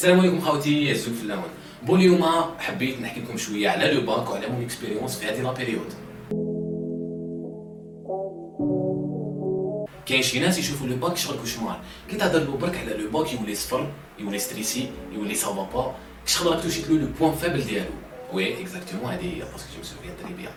السلام عليكم خوتي الزوج في اللون bon اليوم حبيت نحكي لكم شوية على le bac وعلى mon expérience في هذه la période. كاين شي ناس يشوفوا le bac شغل cauchemar. كي تهضر له برك على le bac يولي صفر يولي stressé يولي ça va با شغل راك touchيت له le point faible ديالو. oui exactement هذه هي parce que je m'en souviens très bien.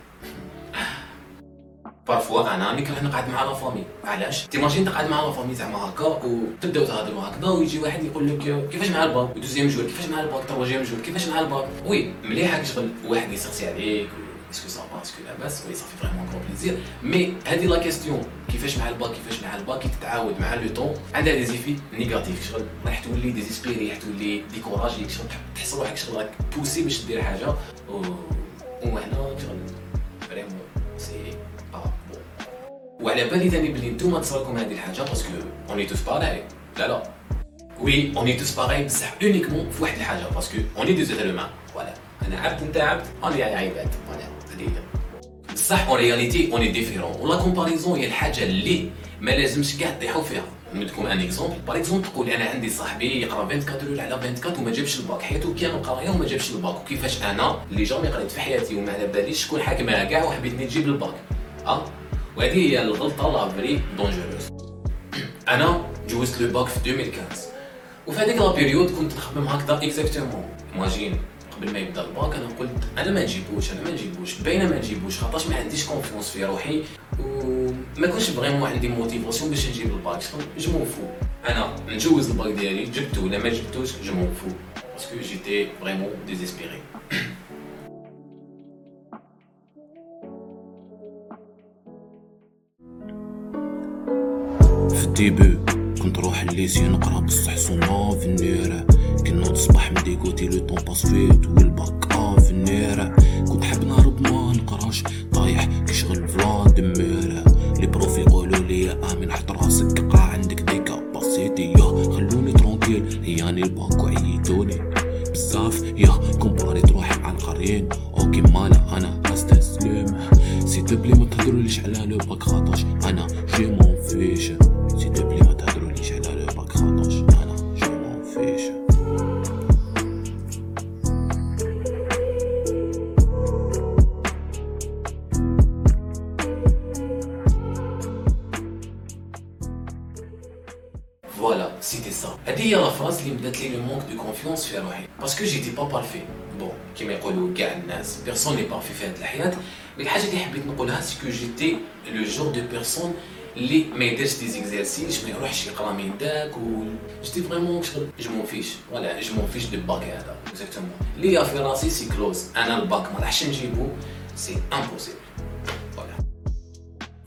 parfois أنا نكره نقعد مع la famille علاش؟ t'imagines تقعد مع la famille زعما هكا وتبداو تهضروا هكذا ويجي واحد يقول لك كيفاش مع ال bac؟ و deuxième jour كيفاش مع ال bac؟ troisième jour كيفاش مع ال bac؟ oui مليح هاك شغل واحد يسقسي عليك اسكو صافا اسكو لاباس وي صافي فريمون كرو بليزير مي هذه la question كيفاش مع الباك؟ كيفاش مع الباك؟ كي تتعاود مع le temps عندها des effets négatifs شغل راح تولي désespéré راح تولي découragé شغل تحس روحك شغل راك poussé باش دير حاجة. وهنا شغل وعلى بالي ثاني بلي نتوما تصركم هذه الحاجة parce que on est tous pareils لا لا. oui on est tous pareils بصح uniquement في واحد الحاجة parce que on est des êtres humains voilà أنا عبد أنت عبد on est عباد. voilà هذه هي. بصح en réalité on est différents و la comparaison هي الحاجة اللي ما لازمش كاع تطيحوا فيها. نمدكم un exemple par exemple تقول أنا عندي صاحبي يقرأ 24 ولا على 24 وما جابش الباك. حياته كامل قراية وما جابش الباك. وكيفاش أنا اللي jamais قريت في حياتي وما على باليش شكون حاكمها كاع وحبيت نجيب الباك. أه؟ وهذه هي الغلطة la vraie dangereuse أنا جوزت le bac في 2015 وفي هذيك la période كنت نخمم هكذا exactement imagine قبل ما يبدأ الباك أنا قلت أنا ما نجيبوش أنا ما نجيبوش. باينه ما نجيبوش خاطرش ما عنديش confiance في روحي. وما كنتش vraiment عندي motivation باش نجيب ال bac. je m'en fous أنا نجوز الباك ديالي جبتو ولا ما جبتوش je m'en fous parce que j'étais vraiment désespéré في الديبي كنت روح الليسي نقرا بصح صونا في النيرة. كنا تصبح مديكوتي لو طون باس فيت والباك في النيرة. كنت حاب نهرب ما نقراش طايح كشغل فلا دميرة. لي بروف يقولوا لي آمين حط راسك قا عندك دي كاباسيتي يا خلوني ترونكيل هياني الباك وعيتوني بزاف يا كومباريت روحي مع القرين. phrase اللي بدات لي le manque de confiance في روحي. parce que j'étais pas parfait bon كيما يقولوا كاع الناس. personne n'est parfait في هذه الحياة. mais الحاجة اللي حبيت نقولها c'est que j'étais le genre de personnes اللي ما يديرش des exercices ما يروحش يقرا من داك و j'étais vraiment شغل je m'en fiche ولا je m'en fiche du bac هذا. exactement هي في راسي c'est clos أنا الباك. ما راحش نجيبو. c'est impossible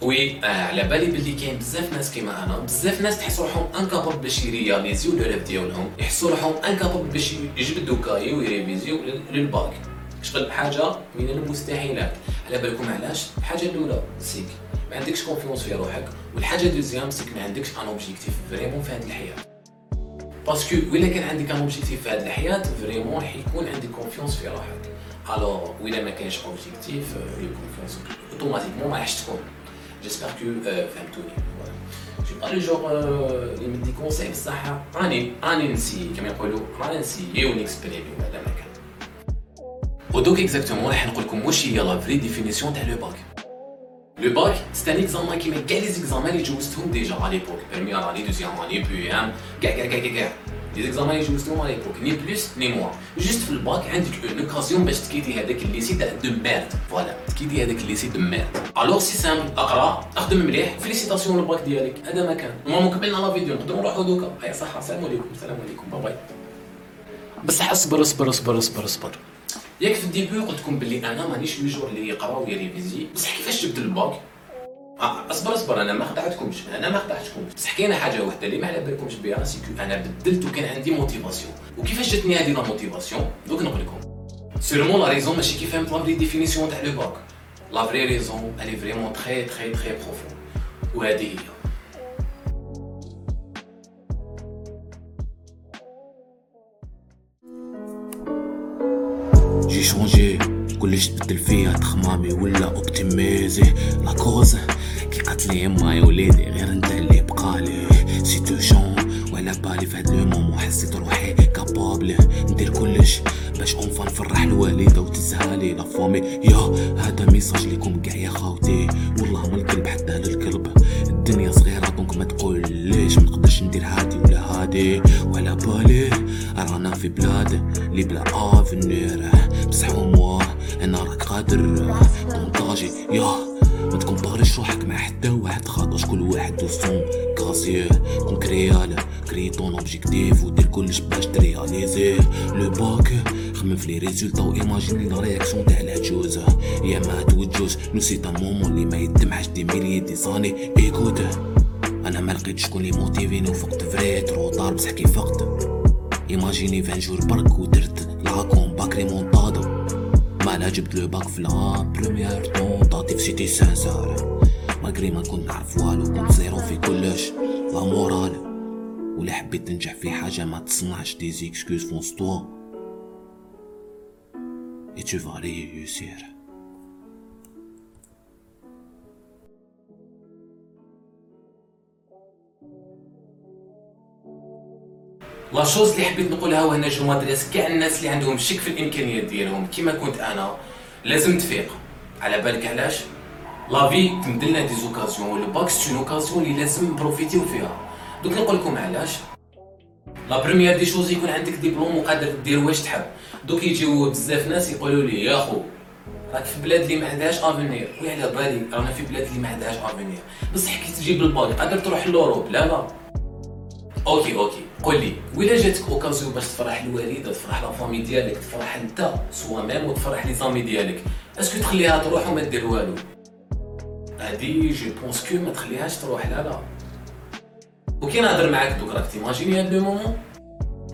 oui آه على بالي باللي كاين بزاف ناس كيما أنا بزاف ناس تحس روحهم incapables باش ي réaliser و le ديالهم يحسوا روحهم incapables باش يجبدوا cahier و ي réviser و للباك شغل حاجة من المستحيلات. على بالكم علاش؟ الحاجة الأولى c'est que ما عندكش confiance في روحك. والحاجة deuxième c'est que ما عندكش un objectif vraiment في هذه الحياة. parce que ولا كان عندك un objectif في هذه الحياة vraiment حيكون عندك confiance في روحك. alors ولا ما كانش objectif le confiance automatiquement ما راحش تكون. j'espère que فهمتوني je suis pas le genre اللي يمد des conseils بصح راني راني ن essayer كما يقولوا راني ن essayer و ن exprimer هذا ما كان ودوك exactement راح نقول لكم واش هي la vraie définition تاع le bac le bac c'est un examen كيما كاع les examens اللي جوزتهم déjà على l'époque première année deuxième année BEM كاع كاع كاع كاع كاع les examens اللي جوزتهم على l'époque ni plus ni moins juste في الباك عندك une occasion باش ت quitter هذاك ال lycée تاع de merde voilà ت quitter هذاك ال lycée de merde alors c'est simple اقرا اخدم مليح félicitations ال bac ديالك هذا ما كان normalement كملنا la vidéo نقدروا نروحوا دوكا هيا صحه السلام عليكم السلام عليكم bye bye بصح اصبر اصبر اصبر اصبر اصبر ياك في ال début قلت لكم بلي أنا مانيش le genre اللي يقرا و ي réviser بصح كيفاش جبت الباك آه اصبر اصبر أنا ما خدعتكمش أنا ما خدعتكمش. بصح كاينة حاجة وحده اللي ما على بالكمش بها c'est que أنا بدلت وكان عندي motivation وكيفاش جاتني هذه la motivation دوك نقول لكم. sûrement la raison ماشي كي فهمت la vraie définition تاع le bac la vraie raison elle est vraiment très très très profonde وهذه هي j'ai changé كلش تبدل فيها تخمامي ولا optimiste la cause كي قالت لي يما يا وليدي غير انت اللي بقالي c'est ta chance وعلى بالي في هاد le moment حسيت روحي capable ندير كلش باش enfin نفرح الوالده وتسهالي la famille يا هذا message ليكم كاع يا خاوتي والله ما الكلب حتى للكلب الدنيا صغيره donc ما تقوليش منقدرش ندير هادي ولا هادي وعلى بالي رانا في بلاد اللي بلا افنير بصح موا أنا راك قادر طونطاجي يا ما تكومباريش روحك مع حتى واحد خاطرش كل واحد و سون. كون كريال كري طون اوبجيكتيف ودير كلش باش ترياليزيه لو باك خمم في لي ريزولتا و ايماجيني لا رياكسيون تاع العجوز يا مات وجوز نو سي مومون اللي ما يدمعش دي ميليي دي زاني ايكوت أنا ما لقيتش شكون لي motiver ني وفقت trop tard بصح كي فقت imaginer vingt jours برك ودرت la comeback remontada مالها جبت le bac في la première tentative c'était sincère malgré ما كنت نعرف والو كنت zéro في كلش. la morale ولا حبيت تنجح في حاجة ما تصنعش des excuses fonce toi et tu vas réussir. la chose اللي حبيت نقولها وهنا je m'adresse كاع الناس اللي عندهم شك في الإمكانيات ديالهم كيما كنت أنا لازم تفيق. على بالك علاش؟ la vie تمدلنا لنا des occasions وال bac c'est une occasion اللي لازم ن profiter و فيها. دوك نقول لكم علاش؟ la première des choses يكون عندك ديبلوم وقادر دير واش تحب. دوك يجيو بزاف ناس يقولوا لي يا خو راك في بلاد اللي ما عندهاش avenir oui على بالي رانا في بلاد اللي ما عندهاش avenir بصح كي تجيب الباك قادر تروح l'Europe لا لا. OK OK. قول لي ولا جاتك occasion باش تفرح الوالده تفرح la famille ديالك تفرح أنت soi-même وتفرح les amis ديالك est-ce que تخليها تروح وما دير والو؟ هادي je pense que ما تخليهاش تروح لا لا. وكي نهضر معاك دوك راك ت imaginer هاد le moment؟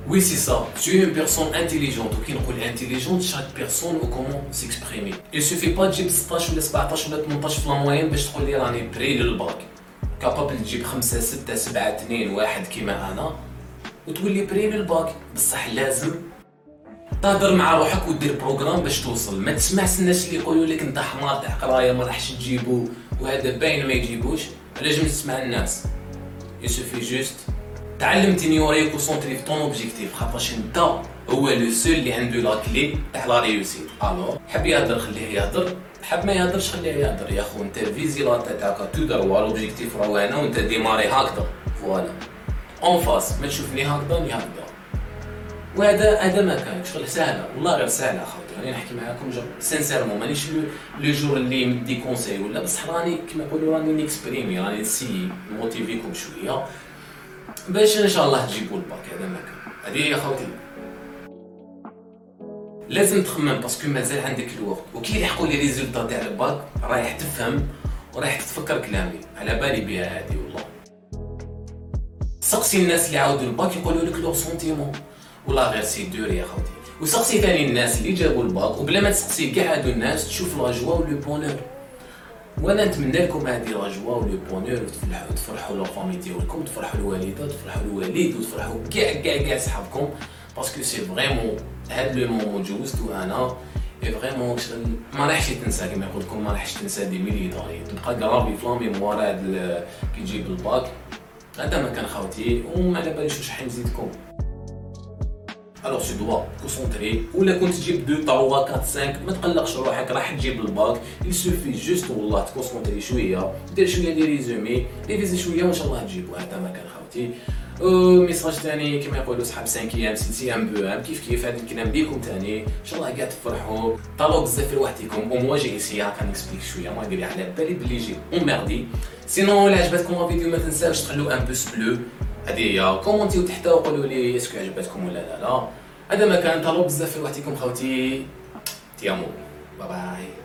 وي سي سا tu une personne intelligente. وكي نقول intelligente. Chaque personne ou comment s'exprimer. Il suffit pas تجيب 16 ولا 17 ولا 18 في لا باش تقول لي راني prêt لل bac capable تجيب خمسة ستة سبعة اثنين واحد كيما أنا وتولي prêt لل bac بصح لازم. تهضر مع روحك ودير programme باش توصل. ما تسمعش الناس اللي يقولوا لك انت حمار تاع قراية ما راحش تجيبو وهذا باين ما يجيبوش. لازم تسمع الناس؟ il suffit juste تعلم تنيوري concentré في ton objectif خاطرش انت هو le seul اللي عنده la clé تاع la réussite alors حب يهضر خليه يهضر حب ما يهضرش خليه يهضر يا خو انت الفيزي لا تاعك تو دروا لوبجيكتيف راهو هنا وانت ديماري هكذا. فوالا. اون فاس ما تشوفني هكذا ني هكذا وهذا هذا ما كان. شغل سهلة والله غير سهلة خاطر راني نحكي معاكم جو سانسيرمون مانيش لو جور اللي مدي كونساي ولا بصح راني كيما يقولوا راني نيكسبريمي راني نسي موتيفيكم شوية. باش إن شاء الله تجيبوا الباك هذا ما كان. هذه هي خوتي لازم تخمم parce que مازال عندك الوقت. وكي يلحقوا les résultats تاع الباك رايح تفهم ورايح تفكر كلامي. على بالي بها هذه والله. سقسي الناس اللي عاودوا الباك يقولوا لك le sentiment. والله غير c'est dur يا خوتي. وسقسي ثاني الناس اللي جابوا الباك وبلا ما تسقسي كاع هادو الناس تشوف la joie و le bonheur. وأنا نتمنى لكم هذه la joie و le bonheur تفرحوا la famille ديالكم تفرحوا الوالدة تفرحوا الوالد وتفرحوا كاع كاع كاع صحابكم. parce que c'est vraiment هاد le moment جوزتو أنا et vraiment ما راحش تنسى كما قلت لكم ما راحش تنسى دي ميلي تبقى gravée في la mémoire هاد كي تجيب الباك. هذا ما كان خاوتي وما على باليش واش حنزيدكم alors سي دوا concentré ولا كنت تجيب دو 3 4 5 ما تقلقش روحك راح تجيب ال bac il suffit juste والله ت concentrer شوية دير شوية des résumés réviser شوية وان شاء الله تجيبو هذا ما كان خاوتي ميساج ثاني كما يقولوا صحاب 5 أيام 6 أيام بو أم. كيف كيف؟ هذا الكلام ليكم ثاني إن شاء الله كاع تفرحوا. طالوا بزاف لوحدكم وموا جي ايسي هاكا نكسبليك شوية. ما قال على بالي بلي جي. اون سينو إلا عجبتكم الفيديو ما تنساوش تخلوا ان بوس بلو هذه هي كومونتيو تحت وقولوا لي اسكو عجبتكم ولا لا. لا. هذا ما كان. طالوا بزاف لوحدكم خوتي. تيامو باي باي